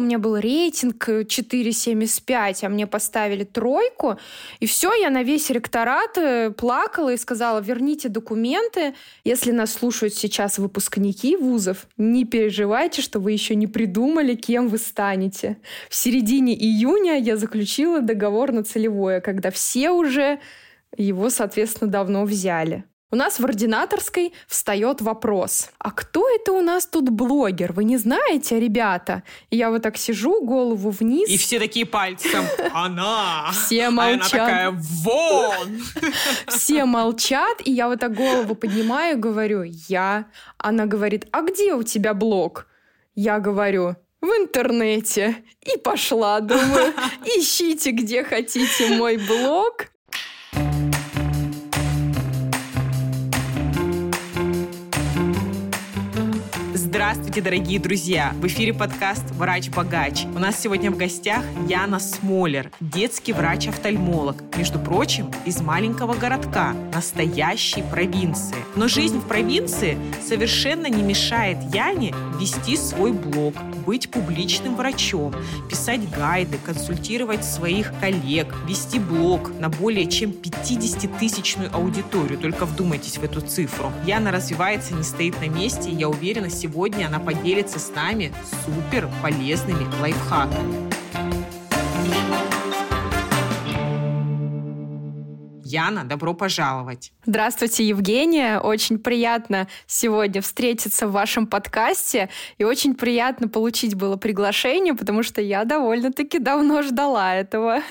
У меня был рейтинг 4,75, а мне поставили тройку. И все, я на весь ректорат э, плакала и сказала, верните документы. Если нас слушают сейчас выпускники вузов, не переживайте, что вы еще не придумали, кем вы станете. В середине июня я заключила договор на целевое, когда все уже его, соответственно, давно взяли. У нас в ординаторской встает вопрос, а кто это у нас тут блогер? Вы не знаете, ребята? И я вот так сижу, голову вниз. И все такие пальцем, она! Все молчат. А она такая, вон! Все молчат, и я вот так голову поднимаю, говорю, я. Она говорит, а где у тебя блог? Я говорю, в интернете. И пошла, думаю, ищите, где хотите мой блог. Здравствуйте, дорогие друзья! В эфире подкаст «Врач-богач». У нас сегодня в гостях Яна Смолер, детский врач-офтальмолог, между прочим, из маленького городка, настоящей провинции. Но жизнь в провинции совершенно не мешает Яне вести свой блог, быть публичным врачом, писать гайды, консультировать своих коллег, вести блог на более чем 50-тысячную аудиторию. Только вдумайтесь в эту цифру. Яна развивается, не стоит на месте, и я уверена, сегодня она поделится с нами супер полезными лайфхаками. Яна, добро пожаловать. Здравствуйте, Евгения. Очень приятно сегодня встретиться в вашем подкасте. И очень приятно получить было приглашение, потому что я довольно-таки давно ждала этого.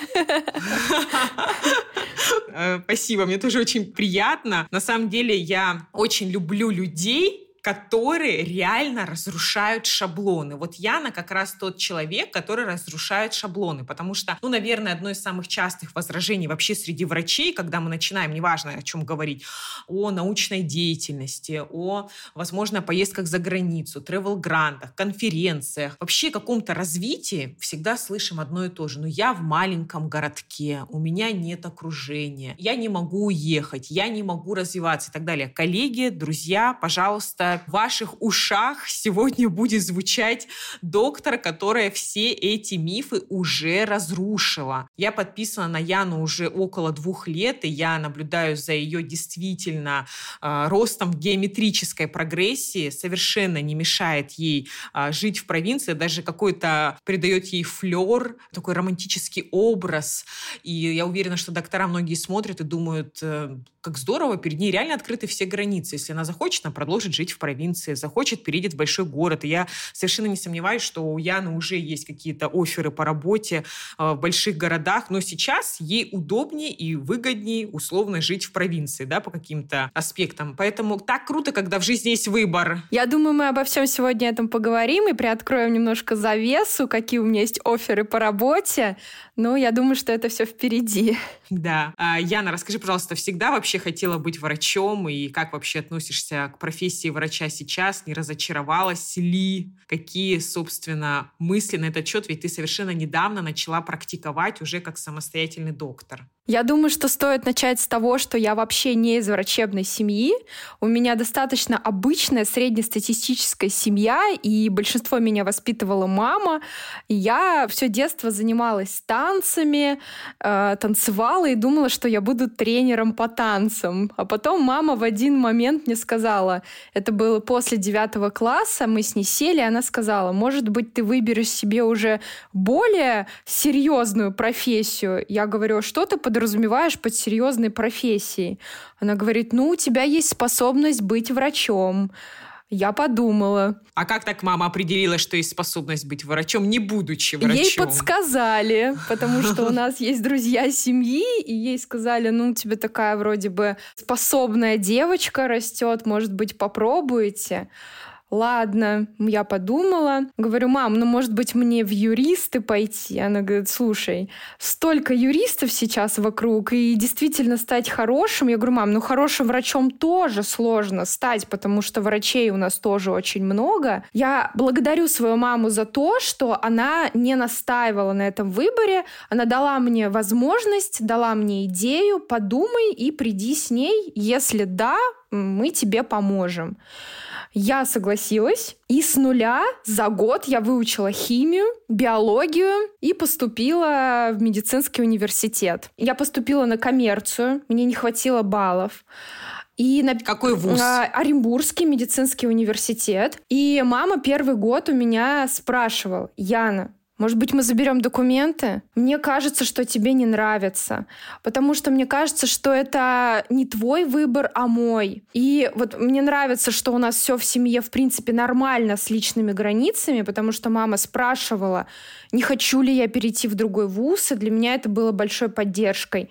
Э, спасибо, мне тоже очень приятно. На самом деле я очень люблю людей, которые реально разрушают шаблоны. Вот Яна как раз тот человек, который разрушает шаблоны, потому что, ну, наверное, одно из самых частых возражений вообще среди врачей, когда мы начинаем, неважно о чем говорить, о научной деятельности, о, возможно, поездках за границу, тревел-грантах, конференциях, вообще каком-то развитии, всегда слышим одно и то же. Ну, я в маленьком городке, у меня нет окружения, я не могу уехать, я не могу развиваться и так далее. Коллеги, друзья, пожалуйста, в ваших ушах сегодня будет звучать доктор, которая все эти мифы уже разрушила. Я подписана на Яну уже около двух лет, и я наблюдаю за ее действительно э, ростом в геометрической прогрессии, совершенно не мешает ей э, жить в провинции, даже какой-то придает ей флер, такой романтический образ. И я уверена, что доктора многие смотрят и думают, э, как здорово, перед ней реально открыты все границы. Если она захочет, она продолжит жить в провинции, захочет, переедет в большой город. И я совершенно не сомневаюсь, что у Яны уже есть какие-то оферы по работе э, в больших городах, но сейчас ей удобнее и выгоднее условно жить в провинции, да, по каким-то аспектам. Поэтому так круто, когда в жизни есть выбор. Я думаю, мы обо всем сегодня этом поговорим и приоткроем немножко завесу, какие у меня есть оферы по работе. Ну, я думаю, что это все впереди. Да. А, Яна, расскажи, пожалуйста, всегда вообще хотела быть врачом и как вообще относишься к профессии врача сейчас? Не разочаровалась ли? Какие, собственно, мысли на этот счет? Ведь ты совершенно недавно начала практиковать уже как самостоятельный доктор. Я думаю, что стоит начать с того, что я вообще не из врачебной семьи. У меня достаточно обычная среднестатистическая семья, и большинство меня воспитывала мама. Я все детство занималась танцами, э, танцевала и думала, что я буду тренером по танцам. А потом мама в один момент мне сказала, это было после девятого класса, мы с ней сели, она сказала, может быть, ты выберешь себе уже более серьезную профессию. Я говорю, «А что ты подразумеваешь под серьезной профессией? Она говорит, ну, у тебя есть способность быть врачом. Я подумала. А как так мама определила, что есть способность быть врачом, не будучи врачом? Ей подсказали, потому что у нас есть друзья семьи, и ей сказали, ну, тебе такая вроде бы способная девочка растет, может быть, попробуете. Ладно, я подумала. Говорю, мам, ну, может быть, мне в юристы пойти? Она говорит, слушай, столько юристов сейчас вокруг, и действительно стать хорошим. Я говорю, мам, ну, хорошим врачом тоже сложно стать, потому что врачей у нас тоже очень много. Я благодарю свою маму за то, что она не настаивала на этом выборе. Она дала мне возможность, дала мне идею, подумай и приди с ней. Если да, мы тебе поможем. Я согласилась, и с нуля за год я выучила химию, биологию и поступила в медицинский университет. Я поступила на коммерцию, мне не хватило баллов. И на... Какой вуз? Оренбургский медицинский университет. И мама первый год у меня спрашивала, Яна, может быть, мы заберем документы? Мне кажется, что тебе не нравится. Потому что мне кажется, что это не твой выбор, а мой. И вот мне нравится, что у нас все в семье, в принципе, нормально с личными границами, потому что мама спрашивала, не хочу ли я перейти в другой вуз, и для меня это было большой поддержкой.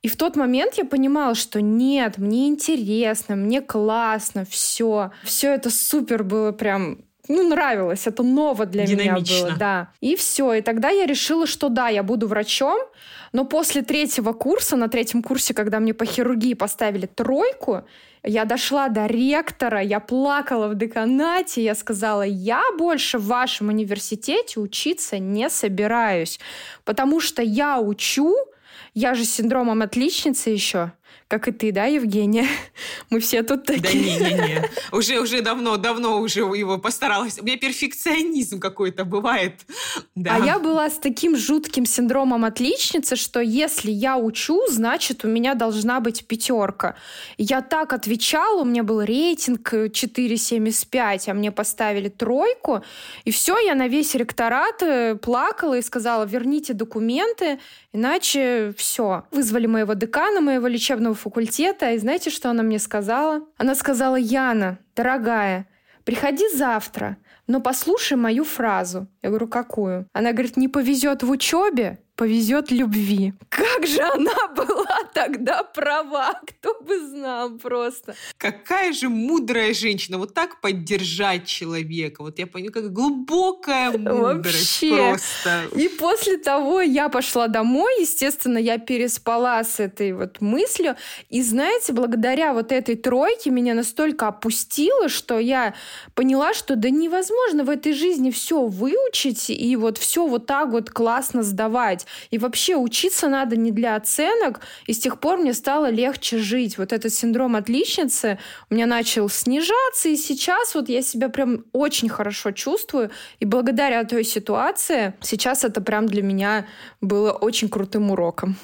И в тот момент я понимала, что нет, мне интересно, мне классно, все. Все это супер было прям ну, нравилось, это ново для меня было, да. И все, и тогда я решила, что да, я буду врачом, но после третьего курса, на третьем курсе, когда мне по хирургии поставили тройку, я дошла до ректора, я плакала в деканате, я сказала, я больше в вашем университете учиться не собираюсь, потому что я учу я же с синдромом отличницы еще как и ты, да, Евгения? Мы все тут такие. Да не-не-не. Уже, уже давно, давно уже его постаралась. У меня перфекционизм какой-то бывает. Да. А я была с таким жутким синдромом отличницы, что если я учу, значит, у меня должна быть пятерка. Я так отвечала, у меня был рейтинг 4,75, а мне поставили тройку. И все, я на весь ректорат э, плакала и сказала, верните документы, иначе все. Вызвали моего декана, моего лечебного факультета, и знаете, что она мне сказала? Она сказала, Яна, дорогая, приходи завтра, но послушай мою фразу. Я говорю, какую? Она говорит, не повезет в учебе, повезет любви. Как же она была тогда права, кто бы знал просто. Какая же мудрая женщина, вот так поддержать человека. Вот я понимаю, как глубокая мудрость Вообще. просто. И после того я пошла домой, естественно, я переспала с этой вот мыслью. И знаете, благодаря вот этой тройке меня настолько опустило, что я поняла, что да невозможно в этой жизни все выучить и вот все вот так вот классно сдавать. И вообще учиться надо не для оценок, и с тех пор мне стало легче жить. Вот этот синдром отличницы у меня начал снижаться, и сейчас вот я себя прям очень хорошо чувствую, и благодаря той ситуации сейчас это прям для меня было очень крутым уроком.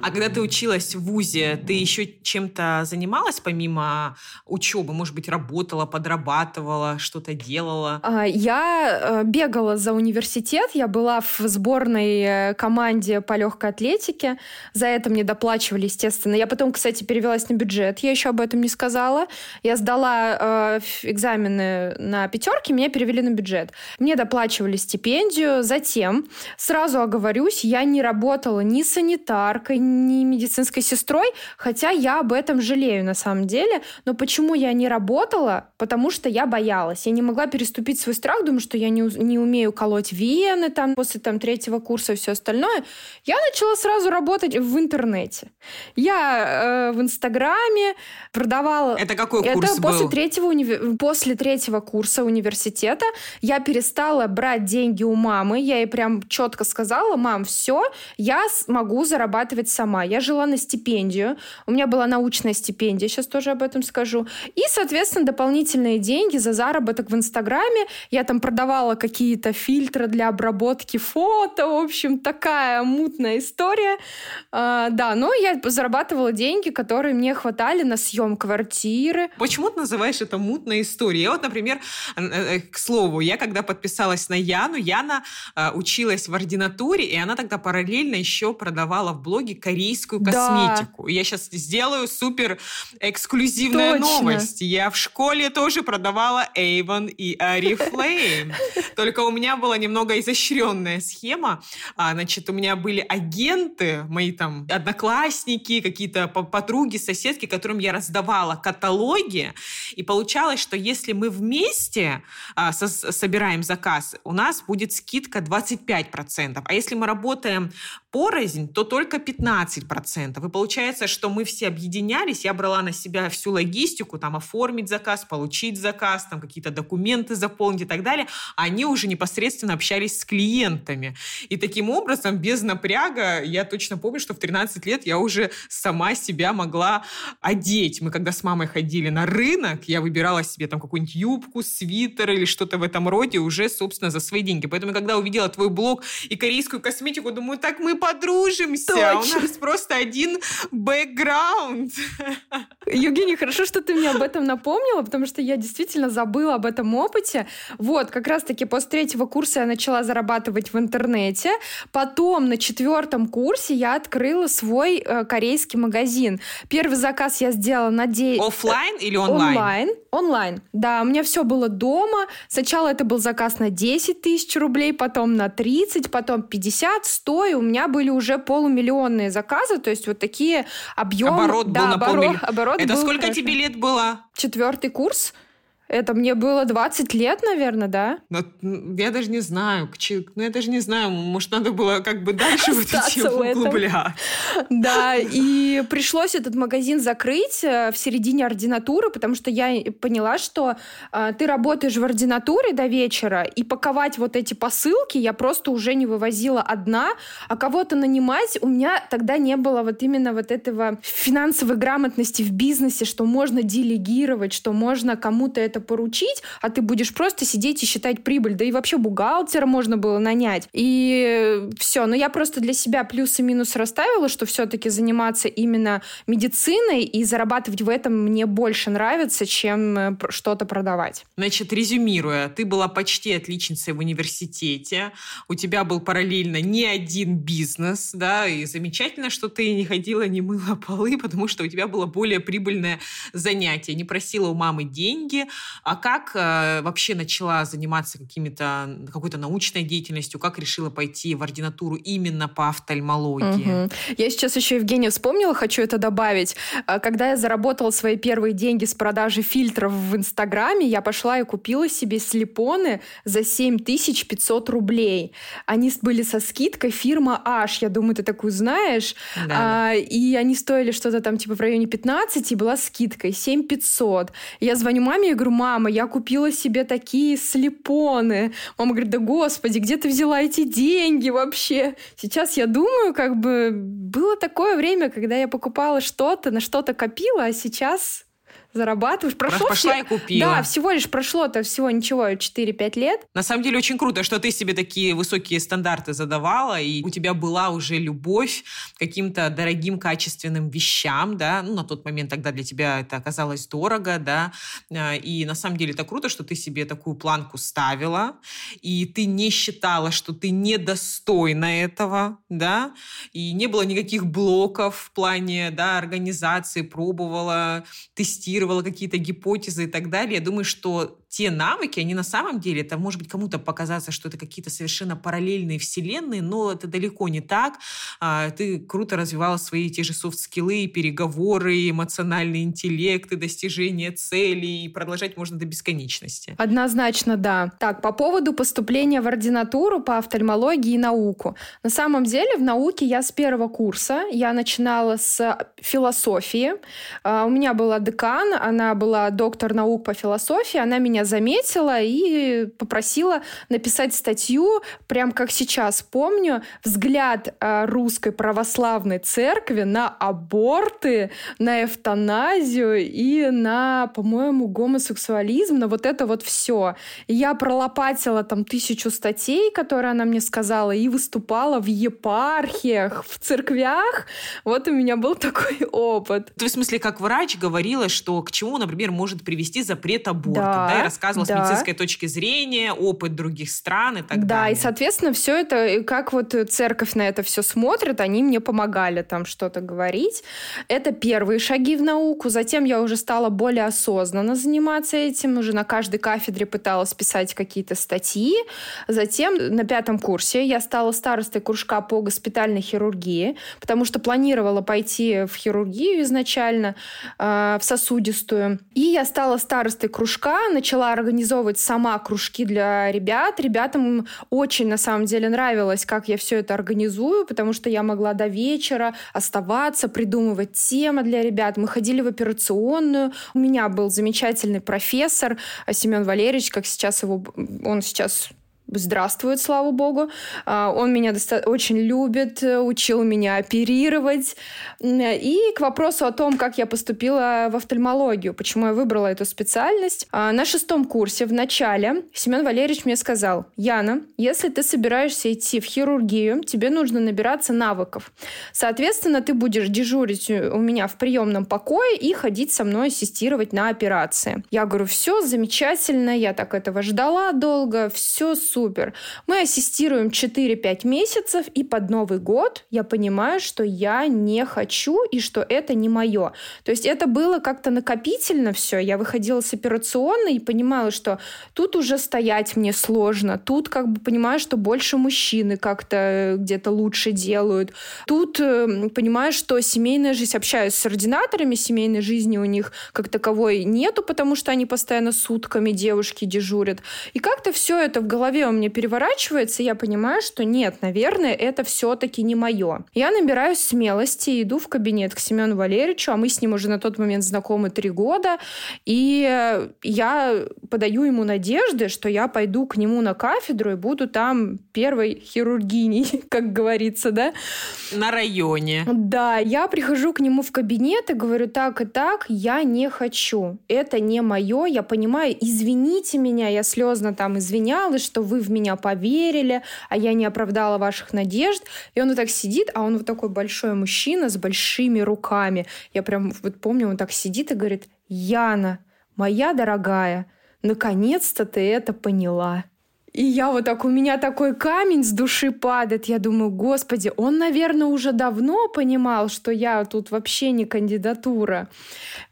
А когда ты училась в ВУЗе, ты еще чем-то занималась помимо учебы? Может быть, работала, подрабатывала, что-то делала? А, я э, бегала за университет, я была в сборной э, команде по легкой атлетике. За это мне доплачивали, естественно. Я потом, кстати, перевелась на бюджет, я еще об этом не сказала. Я сдала э, экзамены на пятерки, меня перевели на бюджет. Мне доплачивали стипендию. Затем, сразу оговорюсь, я не работала ни санитаркой, лекаркой, ни медицинской сестрой, хотя я об этом жалею на самом деле. Но почему я не работала? Потому что я боялась. Я не могла переступить свой страх, думаю, что я не, не умею колоть вены там после там третьего курса и все остальное. Я начала сразу работать в интернете. Я э, в Инстаграме продавала... Это какой курс Это был? после третьего, уни... после третьего курса университета я перестала брать деньги у мамы. Я ей прям четко сказала, мам, все, я могу зарабатывать зарабатывать сама. Я жила на стипендию. У меня была научная стипендия, сейчас тоже об этом скажу. И, соответственно, дополнительные деньги за заработок в Инстаграме. Я там продавала какие-то фильтры для обработки фото. В общем, такая мутная история. А, да, но я зарабатывала деньги, которые мне хватали на съем квартиры. Почему ты называешь это мутной историей? Я вот, например, э, э, к слову, я когда подписалась на Яну, Яна э, училась в ординатуре, и она тогда параллельно еще продавала в блоге корейскую косметику. Да. Я сейчас сделаю супер эксклюзивную Точно. новость. Я в школе тоже продавала Avon и Oriflame. Только у меня была немного изощренная схема. А, значит, у меня были агенты, мои там одноклассники, какие-то подруги, соседки, которым я раздавала каталоги. И получалось, что если мы вместе а, со собираем заказ, у нас будет скидка 25%. А если мы работаем порознь, то только 15%. И получается, что мы все объединялись, я брала на себя всю логистику, там, оформить заказ, получить заказ, там, какие-то документы заполнить и так далее. Они уже непосредственно общались с клиентами. И таким образом, без напряга, я точно помню, что в 13 лет я уже сама себя могла одеть. Мы когда с мамой ходили на рынок, я выбирала себе там какую-нибудь юбку, свитер или что-то в этом роде уже, собственно, за свои деньги. Поэтому, когда увидела твой блог и корейскую косметику, думаю, так мы подружимся. Точно. У нас просто один бэкграунд. Евгений, хорошо, что ты мне об этом напомнила, потому что я действительно забыла об этом опыте. Вот, как раз-таки после третьего курса я начала зарабатывать в интернете. Потом на четвертом курсе я открыла свой э, корейский магазин. Первый заказ я сделала на день... Оффлайн или онлайн? Онлайн. Онлайн. Да, у меня все было дома. Сначала это был заказ на 10 тысяч рублей, потом на 30, потом 50, 100, и у меня были уже полумиллионные заказы, то есть вот такие объемы. Оборот да, был на оборот, полмиллиона. оборот Это был сколько хорошо. тебе лет было? Четвертый курс. Это мне было 20 лет, наверное, да? Ну, я даже не знаю, ну я даже не знаю, может, надо было как бы дальше в эту Остаться тему в этом. углубляться. Да, и пришлось этот магазин закрыть э, в середине ординатуры, потому что я поняла, что э, ты работаешь в ординатуре до вечера, и паковать вот эти посылки я просто уже не вывозила одна, а кого-то нанимать у меня тогда не было вот именно вот этого финансовой грамотности в бизнесе, что можно делегировать, что можно кому-то это поручить, а ты будешь просто сидеть и считать прибыль. Да и вообще бухгалтера можно было нанять. И все. Но я просто для себя плюс и минус расставила, что все-таки заниматься именно медициной и зарабатывать в этом мне больше нравится, чем э, что-то продавать. Значит, резюмируя, ты была почти отличницей в университете, у тебя был параллельно не один бизнес, да, и замечательно, что ты не ходила, не мыла полы, потому что у тебя было более прибыльное занятие, не просила у мамы деньги. А как э, вообще начала заниматься какими-то, какой-то научной деятельностью, как решила пойти в ординатуру именно по офтальмологии? Мгм. Я сейчас еще, Евгения, вспомнила, хочу это добавить. А, Когда я заработала свои первые деньги с продажи фильтров в Инстаграме, я пошла и купила себе слепоны за 7500 рублей. Они были со скидкой фирма H. Я думаю, ты такую знаешь. Да, А, и они стоили что-то там типа в районе 15, и была скидкой 7500. Я звоню маме и говорю, мама, я купила себе такие слепоны. Мама говорит, да господи, где ты взяла эти деньги вообще? Сейчас я думаю, как бы было такое время, когда я покупала что-то, на что-то копила, а сейчас зарабатываешь. Прошло Пошла все- и купила. Да, всего лишь прошло-то всего ничего, 4-5 лет. На самом деле очень круто, что ты себе такие высокие стандарты задавала, и у тебя была уже любовь к каким-то дорогим, качественным вещам, да, ну, на тот момент тогда для тебя это оказалось дорого, да, А, и на самом деле это круто, что ты себе такую планку ставила, и ты не считала, что ты недостойна этого, да, и не было никаких блоков в плане, да, организации, пробовала, тестировала какие-то гипотезы и так далее. Я думаю, что те навыки, они на самом деле, это может быть кому-то показаться, что это какие-то совершенно параллельные вселенные, но это далеко не так. А, Ты круто развивала свои те же софт-скиллы, переговоры, эмоциональный интеллект, и достижение целей, и продолжать можно до бесконечности. Однозначно, да. Так, по поводу поступления в ординатуру по офтальмологии и науку. На самом деле в науке я с первого курса, я начинала с философии. А, У меня была декан, она была доктор наук по философии, она меня заметила и попросила написать статью, прям как сейчас помню, взгляд а, русской православной церкви на аборты, на эвтаназию и на, по-моему, гомосексуализм, на вот это вот все. Я пролопатила там тысячу статей, которые она мне сказала, и выступала в епархиях, в церквях. Вот у меня был такой опыт. Ты в смысле, как врач говорила, что к чему, например, может привести запрет аборта, Да, да, рассказывала да. с медицинской точки зрения, опыт других стран и так да, далее. и, соответственно, все это, и как вот церковь на это все смотрит, они мне помогали там что-то говорить. Это первые шаги в науку. Затем я уже стала более осознанно заниматься этим. Уже на каждой кафедре пыталась писать какие-то статьи. Затем на пятом курсе я стала старостой кружка по госпитальной хирургии, потому что планировала пойти в хирургию изначально, э, в сосудистую. И я стала старостой кружка, начала начала организовывать сама кружки для ребят. Ребятам очень, на самом деле, нравилось, как я все это организую, потому что я могла до вечера оставаться, придумывать темы для ребят. Мы ходили в операционную. У меня был замечательный профессор Семен Валерьевич, как сейчас его... Он сейчас здравствует, слава богу. А, он меня очень любит, учил меня оперировать. И к вопросу о том, как я поступила в офтальмологию, почему я выбрала эту специальность. А, на шестом курсе в начале Семен Валерьевич мне сказал, Яна, если ты собираешься идти в хирургию, тебе нужно набираться навыков. Соответственно, ты будешь дежурить у меня в приемном покое и ходить со мной ассистировать на операции. Я говорю, все замечательно, я так этого ждала долго, все супер супер. Мы ассистируем 4-5 месяцев, и под Новый год я понимаю, что я не хочу и что это не мое. То есть это было как-то накопительно все. Я выходила с операционной и понимала, что тут уже стоять мне сложно, тут как бы понимаю, что больше мужчины как-то где-то лучше делают. Тут э, понимаю, что семейная жизнь, общаюсь с ординаторами, семейной жизни у них как таковой нету, потому что они постоянно сутками девушки дежурят. И как-то все это в голове у меня переворачивается, и я понимаю, что нет, наверное, это все-таки не мое. Я набираюсь смелости, иду в кабинет к Семену Валерьевичу, а мы с ним уже на тот момент знакомы три года, и я подаю ему надежды, что я пойду к нему на кафедру и буду там первой хирургиней, как говорится, да? На районе. Да, я прихожу к нему в кабинет и говорю, так и так, я не хочу. Это не мое, я понимаю, извините меня, я слезно там извинялась, что вы в меня поверили, а я не оправдала ваших надежд. И он вот так сидит, а он вот такой большой мужчина с большими руками. Я прям вот помню, он так сидит и говорит, Яна, моя дорогая, наконец-то ты это поняла. И я вот так, у меня такой камень с души падает. Я думаю, господи, он, наверное, уже давно понимал, что я тут вообще не кандидатура.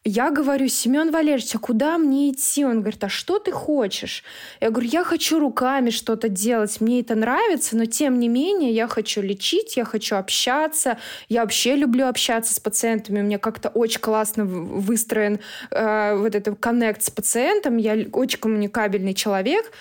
Я говорю, Семен Валерьевич, а куда мне идти? Он говорит, а что ты хочешь? Я говорю, я хочу руками что-то делать, мне это нравится, но тем не менее я хочу лечить, я хочу общаться, я вообще люблю общаться с пациентами, у меня как-то очень классно выстроен э, вот этот коннект с пациентом, я очень коммуникабельный человек.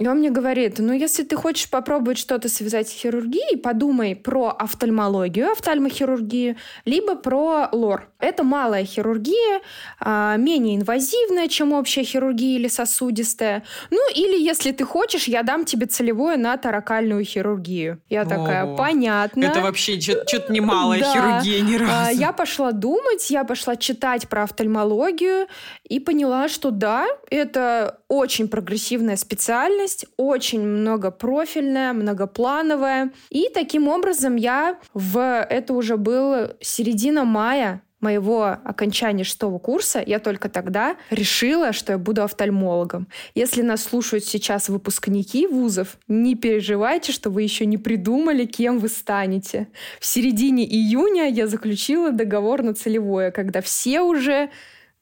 И он мне говорит, ну, если ты хочешь попробовать что-то связать с хирургией, подумай про офтальмологию, офтальмохирургию, либо про лор. Это малая хирургия, а, менее инвазивная, чем общая хирургия или сосудистая. Ну, или если ты хочешь, я дам тебе целевое на таракальную хирургию. Я такая, О, понятно. Это вообще что-то не малая да. хирургия ни а, разу. Я пошла думать, я пошла читать про офтальмологию и поняла, что да, это очень прогрессивная специальность, очень многопрофильная, многоплановая. И таким образом я в... Это уже был середина мая моего окончания шестого курса, я только тогда решила, что я буду офтальмологом. Если нас слушают сейчас выпускники вузов, не переживайте, что вы еще не придумали, кем вы станете. В середине июня я заключила договор на целевое, когда все уже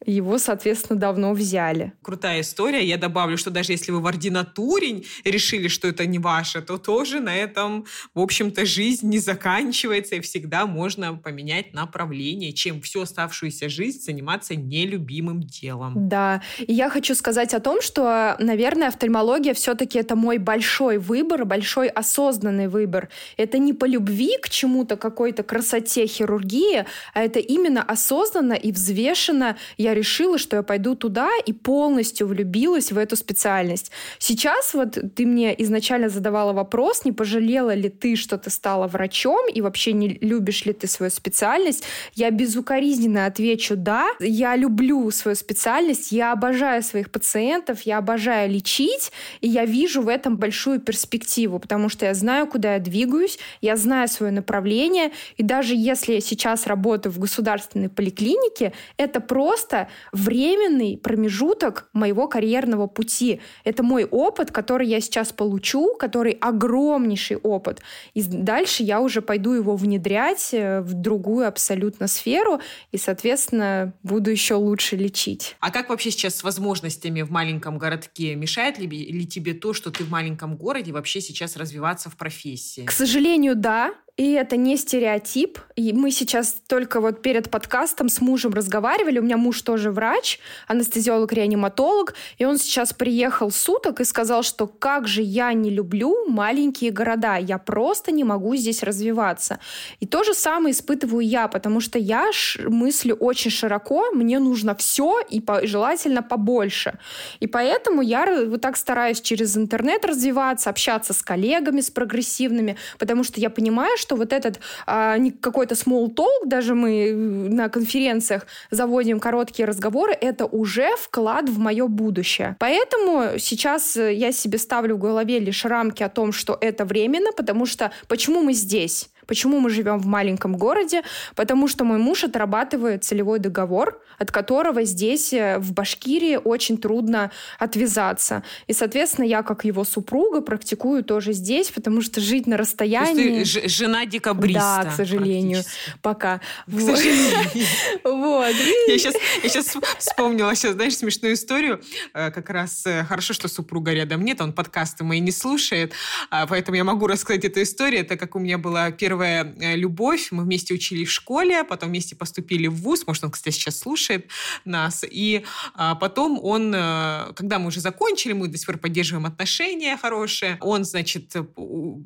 его, соответственно, давно взяли. Крутая история. Я добавлю, что даже если вы в ординатуре решили, что это не ваше, то тоже на этом, в общем-то, жизнь не заканчивается, и всегда можно поменять направление, чем всю оставшуюся жизнь заниматься нелюбимым делом. Да. И я хочу сказать о том, что, наверное, офтальмология все-таки это мой большой выбор, большой осознанный выбор. Это не по любви к чему-то, какой-то красоте хирургии, а это именно осознанно и взвешенно я я решила, что я пойду туда и полностью влюбилась в эту специальность. Сейчас вот ты мне изначально задавала вопрос, не пожалела ли ты, что ты стала врачом и вообще не любишь ли ты свою специальность. Я безукоризненно отвечу «да». Я люблю свою специальность, я обожаю своих пациентов, я обожаю лечить, и я вижу в этом большую перспективу, потому что я знаю, куда я двигаюсь, я знаю свое направление, и даже если я сейчас работаю в государственной поликлинике, это просто это временный промежуток моего карьерного пути. Это мой опыт, который я сейчас получу, который огромнейший опыт. И дальше я уже пойду его внедрять э, в другую абсолютно сферу и, соответственно, буду еще лучше лечить. А как вообще сейчас с возможностями в маленьком городке? Мешает ли, ли тебе то, что ты в маленьком городе вообще сейчас развиваться в профессии? К сожалению, да и это не стереотип. И мы сейчас только вот перед подкастом с мужем разговаривали. У меня муж тоже врач, анестезиолог-реаниматолог, и он сейчас приехал суток и сказал, что как же я не люблю маленькие города, я просто не могу здесь развиваться. И то же самое испытываю я, потому что я мыслю очень широко, мне нужно все и по, желательно побольше. И поэтому я вот так стараюсь через интернет развиваться, общаться с коллегами, с прогрессивными, потому что я понимаю, что вот этот а, какой-то small talk, даже мы на конференциях заводим короткие разговоры, это уже вклад в мое будущее. Поэтому сейчас я себе ставлю в голове лишь рамки о том, что это временно, потому что почему мы здесь? Почему мы живем в маленьком городе? Потому что мой муж отрабатывает целевой договор, от которого здесь, э, в Башкирии, очень трудно отвязаться. И, соответственно, я, как его супруга, практикую тоже здесь, потому что жить на расстоянии... То есть жена декабриста. Да, к сожалению. Пока. К сожалению. Вот. Я сейчас, я сейчас вспомнила, сейчас, знаешь, смешную историю. Э, как раз э, хорошо, что супруга рядом нет, он подкасты мои не слушает, а, поэтому я могу рассказать эту историю. Это как у меня была первая первая э, любовь. Мы вместе учились в школе, потом вместе поступили в ВУЗ. Может, он, кстати, сейчас слушает нас. И а, потом он, э, когда мы уже закончили, мы до сих пор поддерживаем отношения хорошие. Он, значит,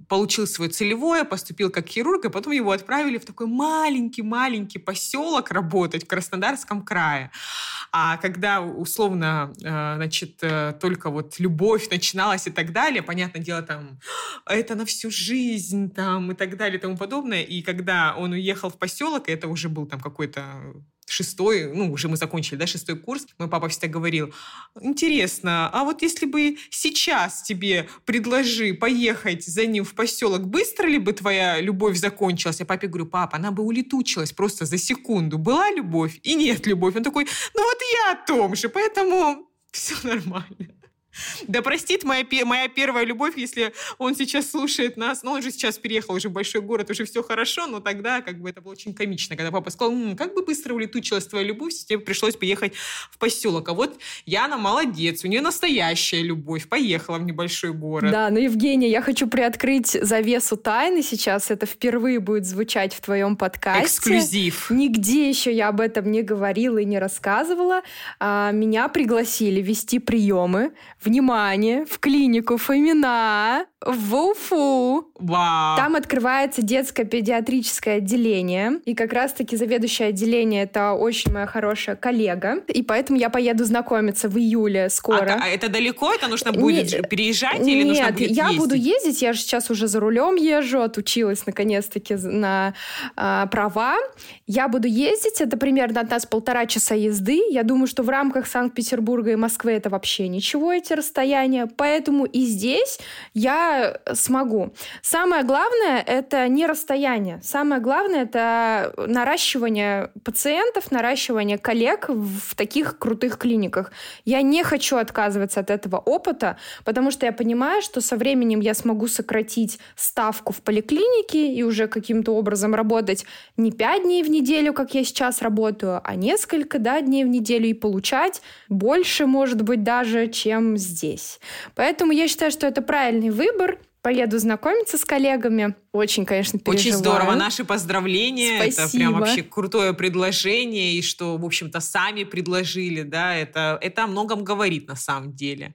получил свое целевое, поступил как хирург, и потом его отправили в такой маленький-маленький поселок работать в Краснодарском крае. А когда условно, э, значит, только вот любовь начиналась и так далее, понятное дело, там, это на всю жизнь, там, и так далее, и тому подобное. И когда он уехал в поселок, и это уже был там какой-то шестой, ну, уже мы закончили, да, шестой курс, мой папа всегда говорил, интересно, а вот если бы сейчас тебе предложи поехать за ним в поселок, быстро ли бы твоя любовь закончилась? Я папе говорю, папа, она бы улетучилась просто за секунду. Была любовь и нет любовь. Он такой, ну вот я о том же, поэтому все нормально. Да простит моя, моя первая любовь, если он сейчас слушает нас. Ну, он же сейчас переехал уже в большой город, уже все хорошо, но тогда как бы это было очень комично, когда папа сказал, М, как бы быстро улетучилась твоя любовь, тебе пришлось поехать в поселок. А вот Яна молодец, у нее настоящая любовь, поехала в небольшой город. Да, ну, Евгения, я хочу приоткрыть завесу тайны сейчас. Это впервые будет звучать в твоем подкасте. Эксклюзив. Нигде еще я об этом не говорила и не рассказывала. А, меня пригласили вести приемы внимание, в клинику Фомина в Уфу. Вау. Там открывается детское педиатрическое отделение. И как раз-таки заведующее отделение — это очень моя хорошая коллега. И поэтому я поеду знакомиться в июле скоро. А, а это далеко? Это нужно будет нет, переезжать или нет, нужно будет я ездить? буду ездить. Я же сейчас уже за рулем езжу. Отучилась наконец-таки на а, права. Я буду ездить. Это примерно от нас полтора часа езды. Я думаю, что в рамках Санкт-Петербурга и Москвы это вообще ничего, эти расстояния. Поэтому и здесь я смогу. Самое главное — это не расстояние. Самое главное — это наращивание пациентов, наращивание коллег в таких крутых клиниках. Я не хочу отказываться от этого опыта, потому что я понимаю, что со временем я смогу сократить ставку в поликлинике и уже каким-то образом работать не пять дней в неделю, как я сейчас работаю, а несколько да, дней в неделю и получать больше, может быть, даже, чем здесь. Поэтому я считаю, что это правильный выбор. Поеду знакомиться с коллегами. Очень, конечно, переживаю. Очень здорово. Наши поздравления. Спасибо. Это прям вообще крутое предложение. И что, в общем-то, сами предложили, да, это, это о многом говорит на самом деле.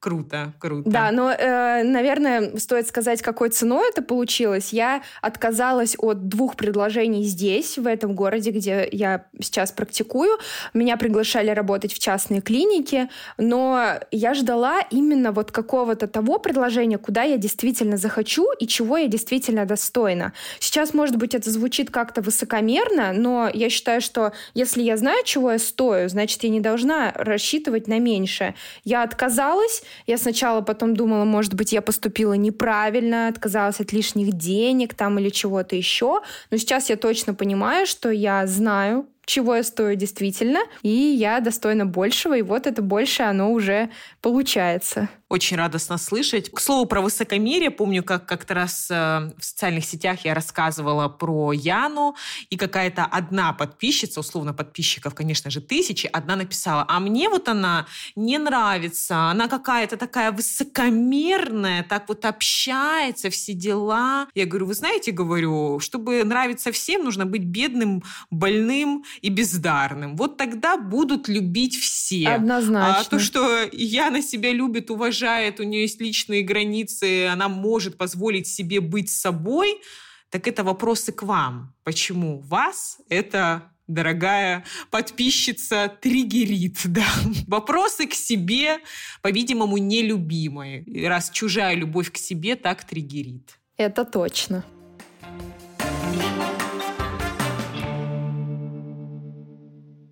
Круто, круто. Да, но, э, наверное, стоит сказать, какой ценой это получилось. Я отказалась от двух предложений здесь, в этом городе, где я сейчас практикую. Меня приглашали работать в частные клиники, но я ждала именно вот какого-то того предложения, куда я действительно захочу и чего я действительно достойна. Сейчас, может быть, это звучит как-то высокомерно, но я считаю, что если я знаю, чего я стою, значит, я не должна рассчитывать на меньшее. Я отказалась, я сначала потом думала, может быть, я поступила неправильно, отказалась от лишних денег там или чего-то еще. Но сейчас я точно понимаю, что я знаю, чего я стою действительно, и я достойна большего, и вот это больше оно уже получается. Очень радостно слышать. К слову, про высокомерие. Помню, как как-то раз э, в социальных сетях я рассказывала про Яну, и какая-то одна подписчица, условно подписчиков, конечно же, тысячи, одна написала, а мне вот она не нравится, она какая-то такая высокомерная, так вот общается, все дела. Я говорю, вы знаете, говорю, чтобы нравиться всем, нужно быть бедным, больным и бездарным. Вот тогда будут любить все. Однозначно. А то, что Яна себя любит, уважает, у нее есть личные границы, она может позволить себе быть собой, так это вопросы к вам. Почему вас это дорогая подписчица триггерит, да. Вопросы к себе, по-видимому, нелюбимые. Раз чужая любовь к себе так триггерит. Это точно.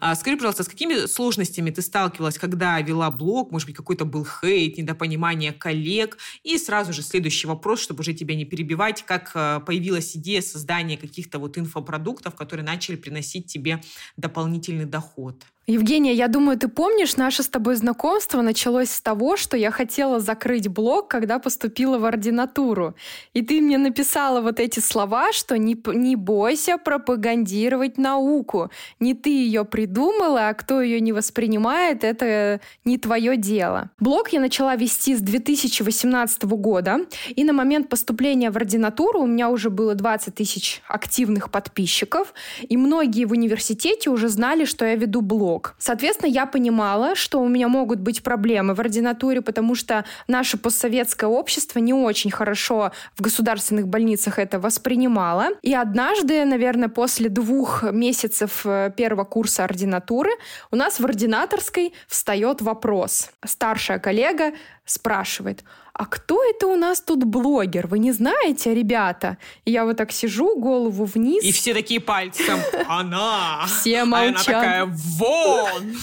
А скажи, пожалуйста, с какими сложностями ты сталкивалась, когда вела блог? Может быть, какой-то был хейт, недопонимание коллег? И сразу же следующий вопрос, чтобы уже тебя не перебивать. Как э, появилась идея создания каких-то вот инфопродуктов, которые начали приносить тебе дополнительный доход? Евгения, я думаю, ты помнишь, наше с тобой знакомство началось с того, что я хотела закрыть блог, когда поступила в ординатуру. И ты мне написала вот эти слова, что не, не бойся пропагандировать науку. Не ты ее придумала, а кто ее не воспринимает, это не твое дело. Блог я начала вести с 2018 года, и на момент поступления в ординатуру у меня уже было 20 тысяч активных подписчиков, и многие в университете уже знали, что я веду блог блок. Соответственно, я понимала, что у меня могут быть проблемы в ординатуре, потому что наше постсоветское общество не очень хорошо в государственных больницах это воспринимало. И однажды, наверное, после двух месяцев э, первого курса ординатуры у нас в ординаторской встает вопрос. Старшая коллега спрашивает, а кто это у нас тут блогер? Вы не знаете, ребята? И я вот так сижу, голову вниз. И все такие пальцем. Она! Все молчат. А она такая, вон!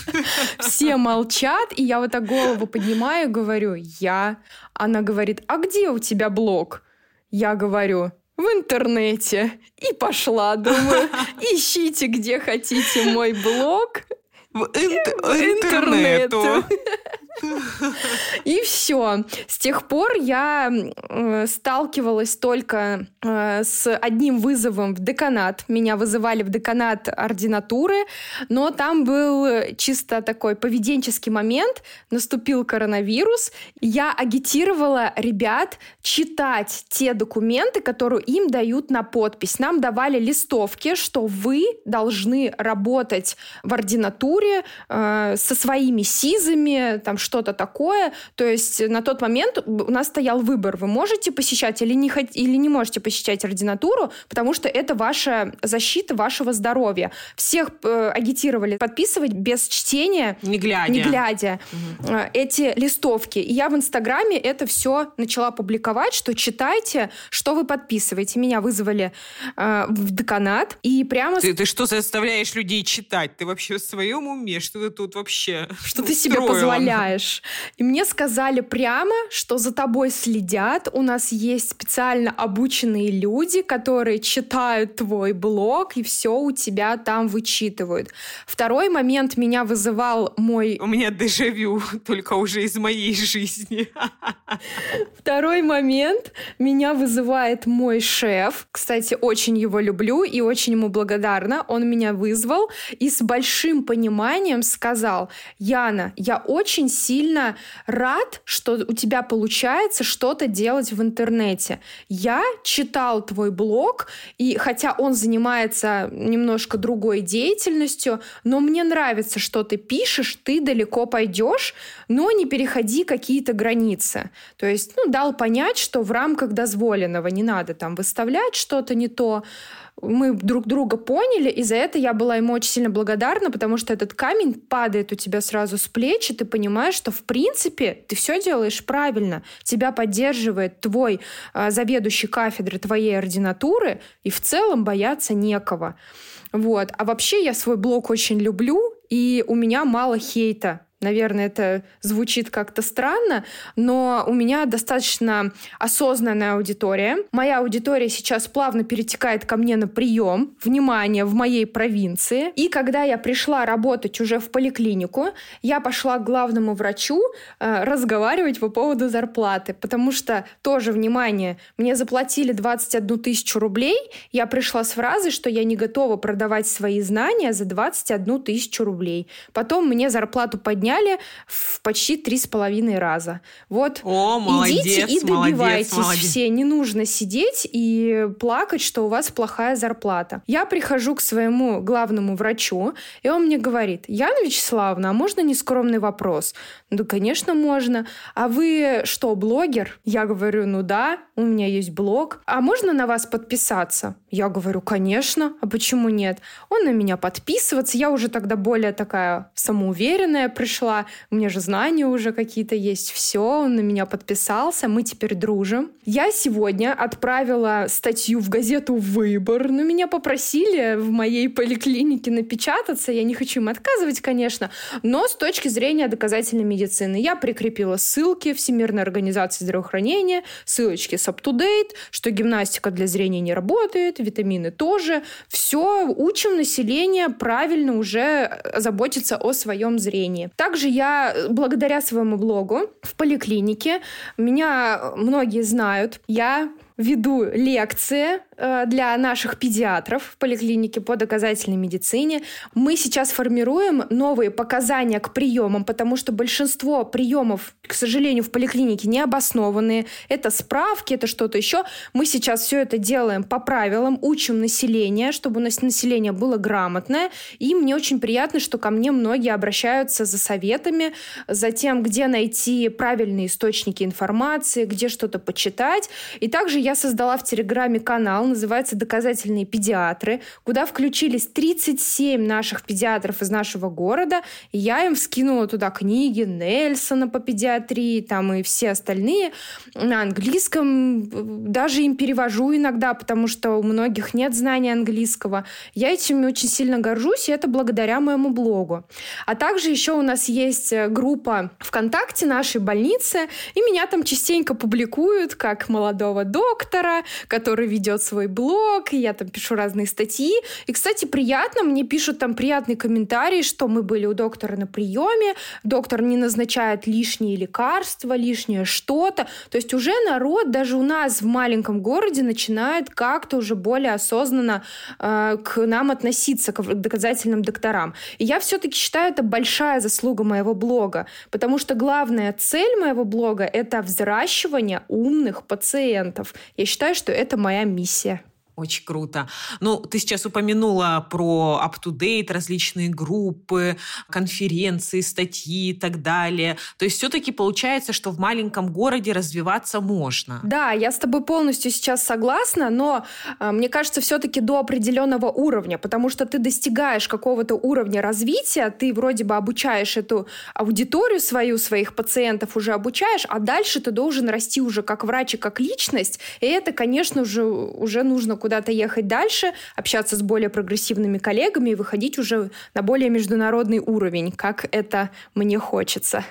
Все молчат, и я вот так голову поднимаю, говорю, я. Она говорит, а где у тебя блог? Я говорю, в интернете. И пошла, думаю, ищите, где хотите мой блог. В, инт- в интернету. И все. С тех пор я э, сталкивалась только э, с одним вызовом в деканат. Меня вызывали в деканат ординатуры, но там был чисто такой поведенческий момент. Наступил коронавирус. Я агитировала ребят читать те документы, которые им дают на подпись. Нам давали листовки, что вы должны работать в ординатуре э, со своими СИЗами, там что-то такое. То есть на тот момент у нас стоял выбор. Вы можете посещать или не, хот... или не можете посещать ординатуру, потому что это ваша защита вашего здоровья. Всех э, агитировали подписывать без чтения, не глядя, не глядя угу. э, эти листовки. И я в Инстаграме это все начала публиковать, что читайте, что вы подписываете. Меня вызвали э, в деканат и прямо... Ты, ты что заставляешь людей читать? Ты вообще в своем уме? Что ты тут вообще Что ты себе позволяешь? Знаешь. И мне сказали прямо, что за тобой следят. У нас есть специально обученные люди, которые читают твой блог и все у тебя там вычитывают. Второй момент меня вызывал мой... У меня дежавю, только уже из моей жизни. Второй момент меня вызывает мой шеф. Кстати, очень его люблю и очень ему благодарна. Он меня вызвал и с большим пониманием сказал, Яна, я очень сильно рад, что у тебя получается что-то делать в интернете. Я читал твой блог, и хотя он занимается немножко другой деятельностью, но мне нравится, что ты пишешь, ты далеко пойдешь, но не переходи какие-то границы. То есть, ну, дал понять, что в рамках дозволенного не надо там выставлять что-то не то, мы друг друга поняли, и за это я была ему очень сильно благодарна, потому что этот камень падает у тебя сразу с плеч, и ты понимаешь, что в принципе ты все делаешь правильно. Тебя поддерживает твой э, заведующий кафедры твоей ординатуры, и в целом бояться некого. Вот. А вообще я свой блог очень люблю, и у меня мало хейта Наверное, это звучит как-то странно, но у меня достаточно осознанная аудитория. Моя аудитория сейчас плавно перетекает ко мне на прием, внимание, в моей провинции. И когда я пришла работать уже в поликлинику, я пошла к главному врачу э, разговаривать по поводу зарплаты, потому что тоже, внимание, мне заплатили 21 тысячу рублей, я пришла с фразой, что я не готова продавать свои знания за 21 тысячу рублей. Потом мне зарплату подняли подняли в почти три с половиной раза. Вот О, молодец, идите и добивайтесь молодец, молодец. все. Не нужно сидеть и плакать, что у вас плохая зарплата. Я прихожу к своему главному врачу, и он мне говорит, Яна Вячеславовна, а можно нескромный вопрос? Да, конечно, можно. А вы что, блогер? Я говорю, ну да, у меня есть блог. А можно на вас подписаться? Я говорю, конечно. А почему нет? Он на меня подписываться. Я уже тогда более такая самоуверенная пришла пришла, у меня же знания уже какие-то есть, все, он на меня подписался, мы теперь дружим. Я сегодня отправила статью в газету «Выбор», но меня попросили в моей поликлинике напечататься, я не хочу им отказывать, конечно, но с точки зрения доказательной медицины. Я прикрепила ссылки Всемирной организации здравоохранения, ссылочки с up-to-date, что гимнастика для зрения не работает, витамины тоже. Все, учим население правильно уже заботиться о своем зрении. Также я, э, благодаря своему блогу в поликлинике, меня многие знают, я веду лекции э, для наших педиатров в поликлинике по доказательной медицине. Мы сейчас формируем новые показания к приемам, потому что большинство приемов, к сожалению, в поликлинике не обоснованные. Это справки, это что-то еще. Мы сейчас все это делаем по правилам, учим население, чтобы у нас население было грамотное. И мне очень приятно, что ко мне многие обращаются за советами, за тем, где найти правильные источники информации, где что-то почитать. И также я создала в Телеграме канал, называется «Доказательные педиатры», куда включились 37 наших педиатров из нашего города. И я им скинула туда книги Нельсона по педиатрии, там и все остальные на английском. Даже им перевожу иногда, потому что у многих нет знания английского. Я этим очень сильно горжусь, и это благодаря моему блогу. А также еще у нас есть группа ВКонтакте нашей больницы, и меня там частенько публикуют как молодого доктора, доктора, который ведет свой блог, и я там пишу разные статьи. И, кстати, приятно, мне пишут там приятные комментарии, что мы были у доктора на приеме, доктор не назначает лишние лекарства, лишнее что-то. То есть уже народ даже у нас в маленьком городе начинает как-то уже более осознанно э, к нам относиться, к доказательным докторам. И я все-таки считаю, это большая заслуга моего блога, потому что главная цель моего блога — это взращивание умных пациентов. Я считаю, что это моя миссия. Очень круто. Ну, ты сейчас упомянула про up-to-date, различные группы, конференции, статьи и так далее. То есть все-таки получается, что в маленьком городе развиваться можно. Да, я с тобой полностью сейчас согласна, но э, мне кажется, все-таки до определенного уровня, потому что ты достигаешь какого-то уровня развития, ты вроде бы обучаешь эту аудиторию свою, своих пациентов уже обучаешь, а дальше ты должен расти уже как врач и как личность, и это, конечно же, уже нужно куда-то ехать дальше, общаться с более прогрессивными коллегами и выходить уже на более международный уровень, как это мне хочется.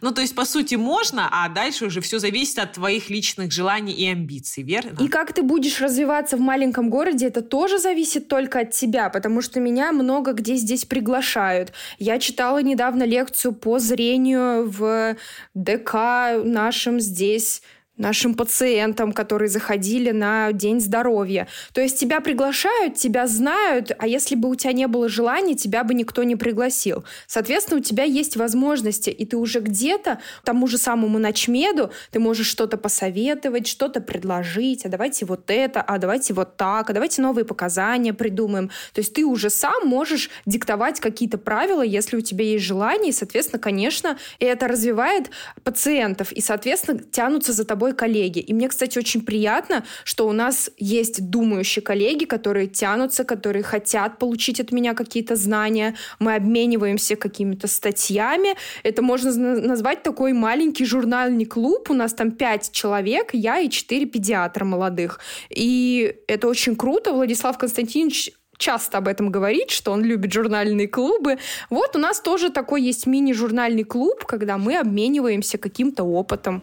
Ну, то есть, по сути, можно, а дальше уже все зависит от твоих личных желаний и амбиций, верно? И как ты будешь развиваться в маленьком городе, это тоже зависит только от тебя, потому что меня много где здесь приглашают. Я читала недавно лекцию по зрению в ДК нашем здесь нашим пациентам, которые заходили на День здоровья. То есть тебя приглашают, тебя знают, а если бы у тебя не было желания, тебя бы никто не пригласил. Соответственно, у тебя есть возможности, и ты уже где-то тому же самому ночмеду ты можешь что-то посоветовать, что-то предложить, а давайте вот это, а давайте вот так, а давайте новые показания придумаем. То есть ты уже сам можешь диктовать какие-то правила, если у тебя есть желание, и, соответственно, конечно, это развивает пациентов, и, соответственно, тянутся за тобой коллеги. И мне, кстати, очень приятно, что у нас есть думающие коллеги, которые тянутся, которые хотят получить от меня какие-то знания. Мы обмениваемся какими-то статьями. Это можно назвать такой маленький журнальный клуб. У нас там пять человек, я и четыре педиатра молодых. И это очень круто. Владислав Константинович часто об этом говорит, что он любит журнальные клубы. Вот у нас тоже такой есть мини-журнальный клуб, когда мы обмениваемся каким-то опытом.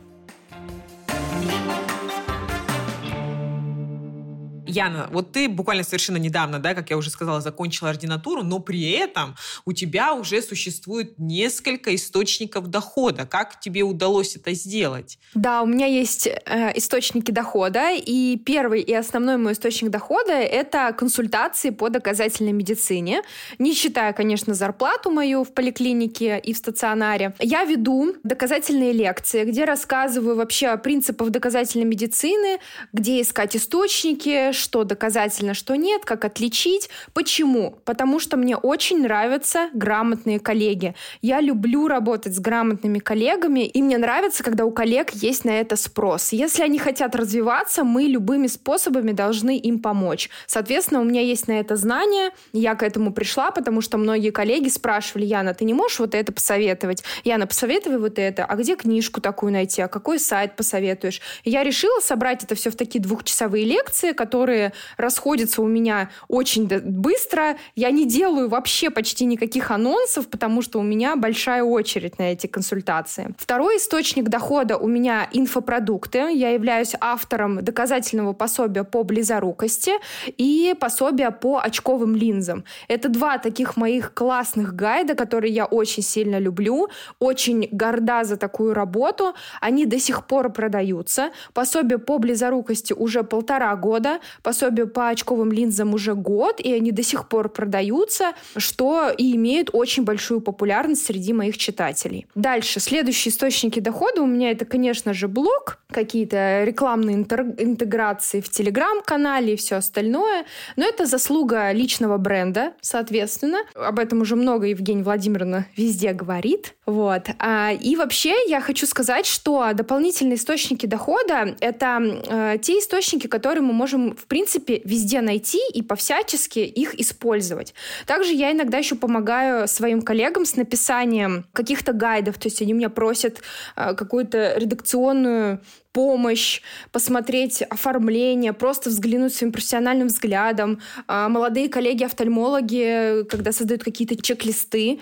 Яна, вот ты буквально совершенно недавно, да, как я уже сказала, закончила ординатуру, но при этом у тебя уже существует несколько источников дохода. Как тебе удалось это сделать? Да, у меня есть э, источники дохода, и первый и основной мой источник дохода — это консультации по доказательной медицине, не считая, конечно, зарплату мою в поликлинике и в стационаре. Я веду доказательные лекции, где рассказываю вообще о принципах доказательной медицины, где искать источники, что доказательно, что нет, как отличить. Почему? Потому что мне очень нравятся грамотные коллеги. Я люблю работать с грамотными коллегами, и мне нравится, когда у коллег есть на это спрос. Если они хотят развиваться, мы любыми способами должны им помочь. Соответственно, у меня есть на это знание, я к этому пришла, потому что многие коллеги спрашивали, Яна, ты не можешь вот это посоветовать? Яна, посоветуй вот это. А где книжку такую найти? А какой сайт посоветуешь? Я решила собрать это все в такие двухчасовые лекции, которые которые расходятся у меня очень быстро. Я не делаю вообще почти никаких анонсов, потому что у меня большая очередь на эти консультации. Второй источник дохода у меня инфопродукты. Я являюсь автором доказательного пособия по близорукости и пособия по очковым линзам. Это два таких моих классных гайда, которые я очень сильно люблю, очень горда за такую работу. Они до сих пор продаются. Пособие по близорукости уже полтора года пособие по очковым линзам уже год, и они до сих пор продаются, что и имеют очень большую популярность среди моих читателей. Дальше, следующие источники дохода у меня это, конечно же, блог, какие-то рекламные интеграции в Телеграм-канале и все остальное. Но это заслуга личного бренда, соответственно. Об этом уже много Евгения Владимировна везде говорит. Вот. А, и вообще я хочу сказать, что дополнительные источники дохода — это э, те источники, которые мы можем в принципе, везде найти и по-всячески их использовать. Также я иногда еще помогаю своим коллегам с написанием каких-то гайдов, то есть они меня просят э, какую-то редакционную помощь, посмотреть оформление, просто взглянуть своим профессиональным взглядом. А молодые коллеги-офтальмологи, когда создают какие-то чек-листы,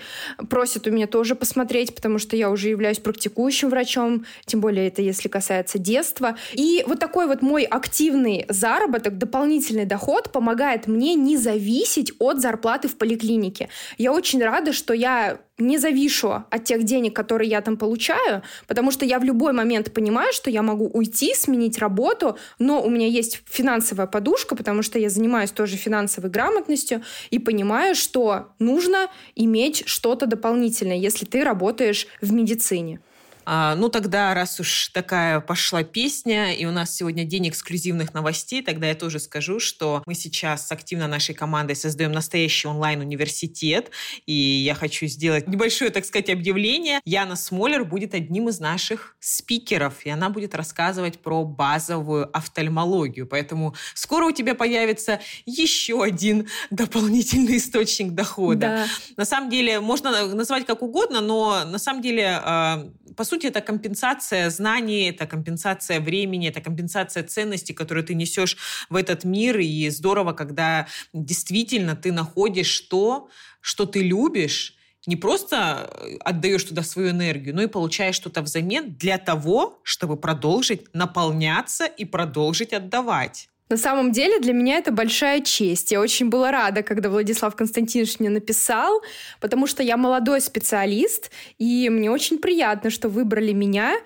просят у меня тоже посмотреть, потому что я уже являюсь практикующим врачом, тем более это если касается детства. И вот такой вот мой активный заработок, дополнительный доход помогает мне не зависеть от зарплаты в поликлинике. Я очень рада, что я не завишу от тех денег, которые я там получаю, потому что я в любой момент понимаю, что я могу уйти, сменить работу, но у меня есть финансовая подушка, потому что я занимаюсь тоже финансовой грамотностью и понимаю, что нужно иметь что-то дополнительное, если ты работаешь в медицине. А, ну, тогда, раз уж такая пошла песня, и у нас сегодня день эксклюзивных новостей, тогда я тоже скажу, что мы сейчас активно нашей командой создаем настоящий онлайн-университет, и я хочу сделать небольшое, так сказать, объявление. Яна Смолер будет одним из наших спикеров, и она будет рассказывать про базовую офтальмологию. Поэтому скоро у тебя появится еще один дополнительный источник дохода. Да. На самом деле, можно назвать как угодно, но на самом деле, а, по сути, это компенсация знаний, это компенсация времени, это компенсация ценностей, которые ты несешь в этот мир. И здорово, когда действительно ты находишь то, что ты любишь, не просто э, отдаешь туда свою энергию, но и получаешь что-то взамен для того, чтобы продолжить наполняться и продолжить отдавать. На самом деле для меня это большая честь. Я очень была рада, когда Владислав Константинович мне написал, потому что я молодой специалист, и мне очень приятно, что выбрали меня.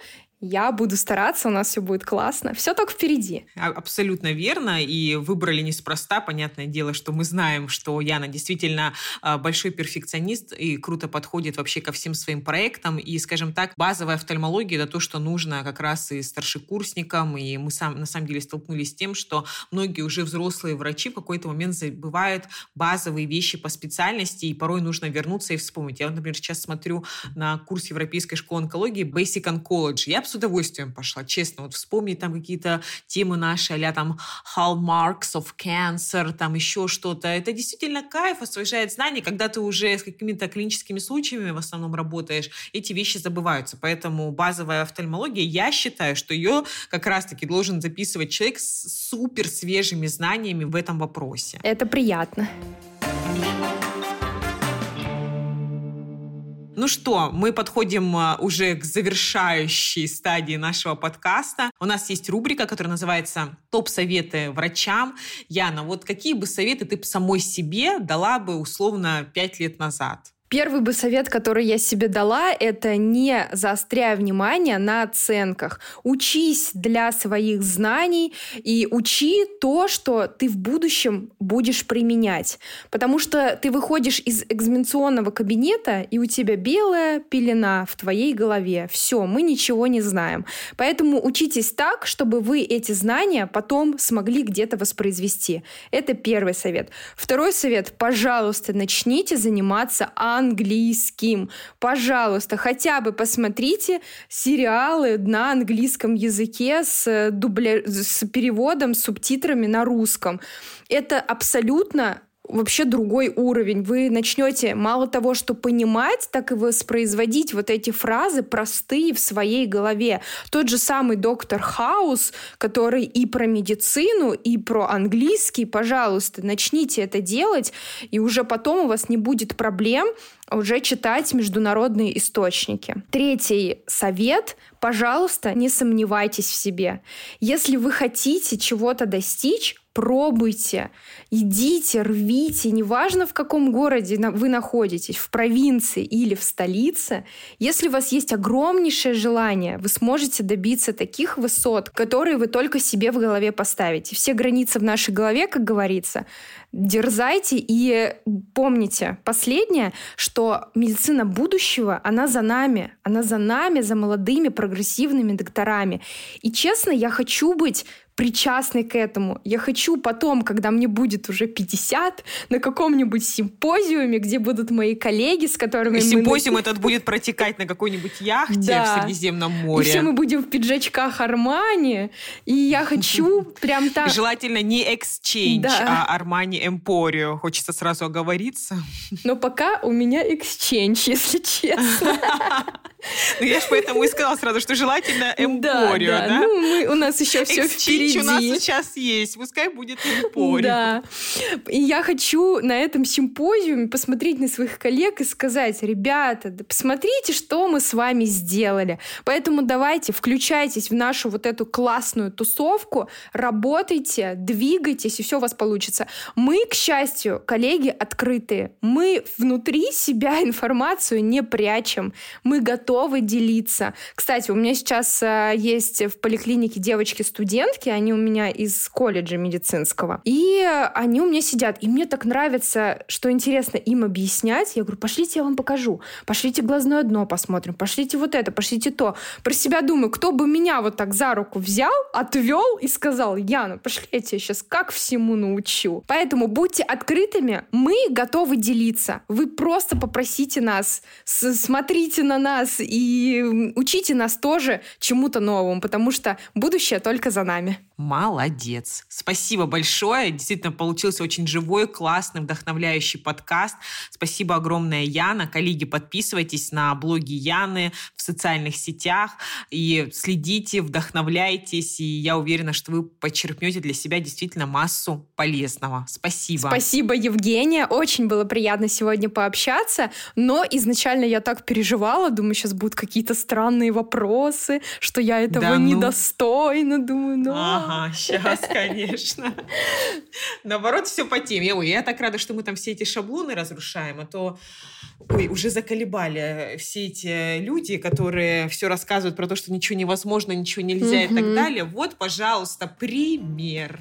Я буду стараться, у нас все будет классно. Все только впереди. А, абсолютно верно. И выбрали неспроста. Понятное дело, что мы знаем, что Яна действительно а, большой перфекционист и круто подходит вообще ко всем своим проектам. И, скажем так, базовая офтальмология — это то, что нужно как раз и старшекурсникам. И мы сам, на самом деле столкнулись с тем, что многие уже взрослые врачи в какой-то момент забывают базовые вещи по специальности, и порой нужно вернуться и вспомнить. Я, например, сейчас смотрю на курс Европейской школы онкологии Basic Oncology. Я с удовольствием пошла, честно. Вот вспомнить там какие-то темы наши, а там hallmarks of cancer, там еще что-то. Это действительно кайф, освежает знания. Когда ты уже с какими-то клиническими случаями в основном работаешь, эти вещи забываются. Поэтому базовая офтальмология, я считаю, что ее как раз-таки должен записывать человек с супер свежими знаниями в этом вопросе. Это приятно. Ну что, мы подходим а, уже к завершающей стадии нашего подкаста. У нас есть рубрика, которая называется «Топ-советы врачам». Яна, вот какие бы советы ты самой себе дала бы условно пять лет назад? Первый бы совет, который я себе дала, это не заостряя внимание на оценках. Учись для своих знаний и учи то, что ты в будущем будешь применять. Потому что ты выходишь из экзаменационного кабинета, и у тебя белая пелена в твоей голове. Все, мы ничего не знаем. Поэтому учитесь так, чтобы вы эти знания потом смогли где-то воспроизвести. Это первый совет. Второй совет. Пожалуйста, начните заниматься английским. Пожалуйста, хотя бы посмотрите сериалы на английском языке с, дубля... с переводом, с субтитрами на русском. Это абсолютно вообще другой уровень. Вы начнете мало того, что понимать, так и воспроизводить вот эти фразы простые в своей голове. Тот же самый доктор Хаус, который и про медицину, и про английский, пожалуйста, начните это делать, и уже потом у вас не будет проблем уже читать международные источники. Третий совет – пожалуйста, не сомневайтесь в себе. Если вы хотите чего-то достичь, пробуйте, идите, рвите, неважно в каком городе вы находитесь, в провинции или в столице, если у вас есть огромнейшее желание, вы сможете добиться таких высот, которые вы только себе в голове поставите. Все границы в нашей голове, как говорится, дерзайте и помните, последнее, что медицина будущего, она за нами, она за нами, за молодыми прогрессивными докторами. И честно, я хочу быть причастный к этому. Я хочу потом, когда мне будет уже 50, на каком-нибудь симпозиуме, где будут мои коллеги, с которыми и мы... Симпозиум этот будет протекать на какой-нибудь яхте да. в Средиземном море. И все мы будем в пиджачках Армани. И я хочу прям так... Желательно не Exchange, да. а Армани Эмпорио. Хочется сразу оговориться. Но пока у меня Exchange, если честно. Ну, я же поэтому и сказала сразу, что желательно Эмпорио, да? Ну, у нас еще все впереди. У нас сейчас есть, пускай будет Эмпорио. Да. И я хочу на этом симпозиуме посмотреть на своих коллег и сказать, ребята, да посмотрите, что мы с вами сделали. Поэтому давайте, включайтесь в нашу вот эту классную тусовку, работайте, двигайтесь, и все у вас получится. Мы, к счастью, коллеги открытые. Мы внутри себя информацию не прячем. Мы готовы готовы делиться. Кстати, у меня сейчас э, есть в поликлинике девочки-студентки, они у меня из колледжа медицинского, и они у меня сидят, и мне так нравится, что интересно им объяснять. Я говорю, пошлите, я вам покажу. Пошлите глазное дно посмотрим, пошлите вот это, пошлите то. Про себя думаю, кто бы меня вот так за руку взял, отвел и сказал, Яна, пошли, я тебя сейчас как всему научу. Поэтому будьте открытыми, мы готовы делиться. Вы просто попросите нас, смотрите на нас, и учите нас тоже чему-то новому, потому что будущее только за нами. Молодец. Спасибо большое. Действительно, получился очень живой, классный, вдохновляющий подкаст. Спасибо огромное, Яна. Коллеги, подписывайтесь на блоги Яны в социальных сетях и следите, вдохновляйтесь. И я уверена, что вы подчеркнете для себя действительно массу полезного. Спасибо. Спасибо, Евгения. Очень было приятно сегодня пообщаться. Но изначально я так переживала. Думаю, сейчас будут какие-то странные вопросы, что я этого да, ну... недостойна. Думаю, ну... Ага, сейчас, конечно. Наоборот, все по теме. Ой, я так рада, что мы там все эти шаблоны разрушаем, а то ой, уже заколебали все эти люди, которые все рассказывают про то, что ничего невозможно, ничего нельзя и так далее. Вот, пожалуйста, пример.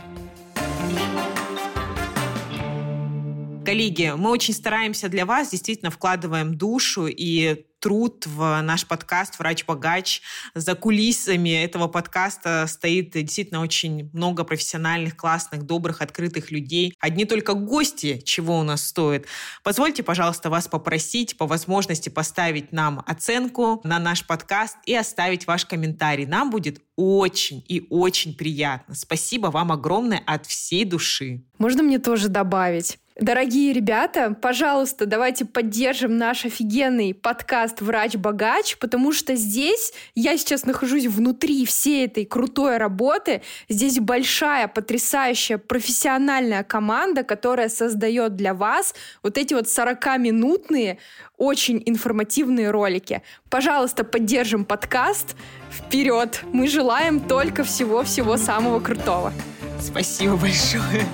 Коллеги, мы очень стараемся для вас, действительно вкладываем душу и труд в наш подкаст «Врач-богач». За кулисами этого подкаста стоит действительно очень много профессиональных, классных, добрых, открытых людей. Одни только гости, чего у нас стоит. Позвольте, пожалуйста, вас попросить по возможности поставить нам оценку на наш подкаст и оставить ваш комментарий. Нам будет очень и очень приятно. Спасибо вам огромное от всей души. Можно мне тоже добавить? Дорогие ребята, пожалуйста, давайте поддержим наш офигенный подкаст «Врач-богач», потому что здесь я сейчас нахожусь внутри всей этой крутой работы. Здесь большая, потрясающая, профессиональная команда, которая создает для вас вот эти вот 40-минутные, очень информативные ролики. Пожалуйста, поддержим подкаст. Вперед! Мы желаем только всего-всего самого крутого. Спасибо большое.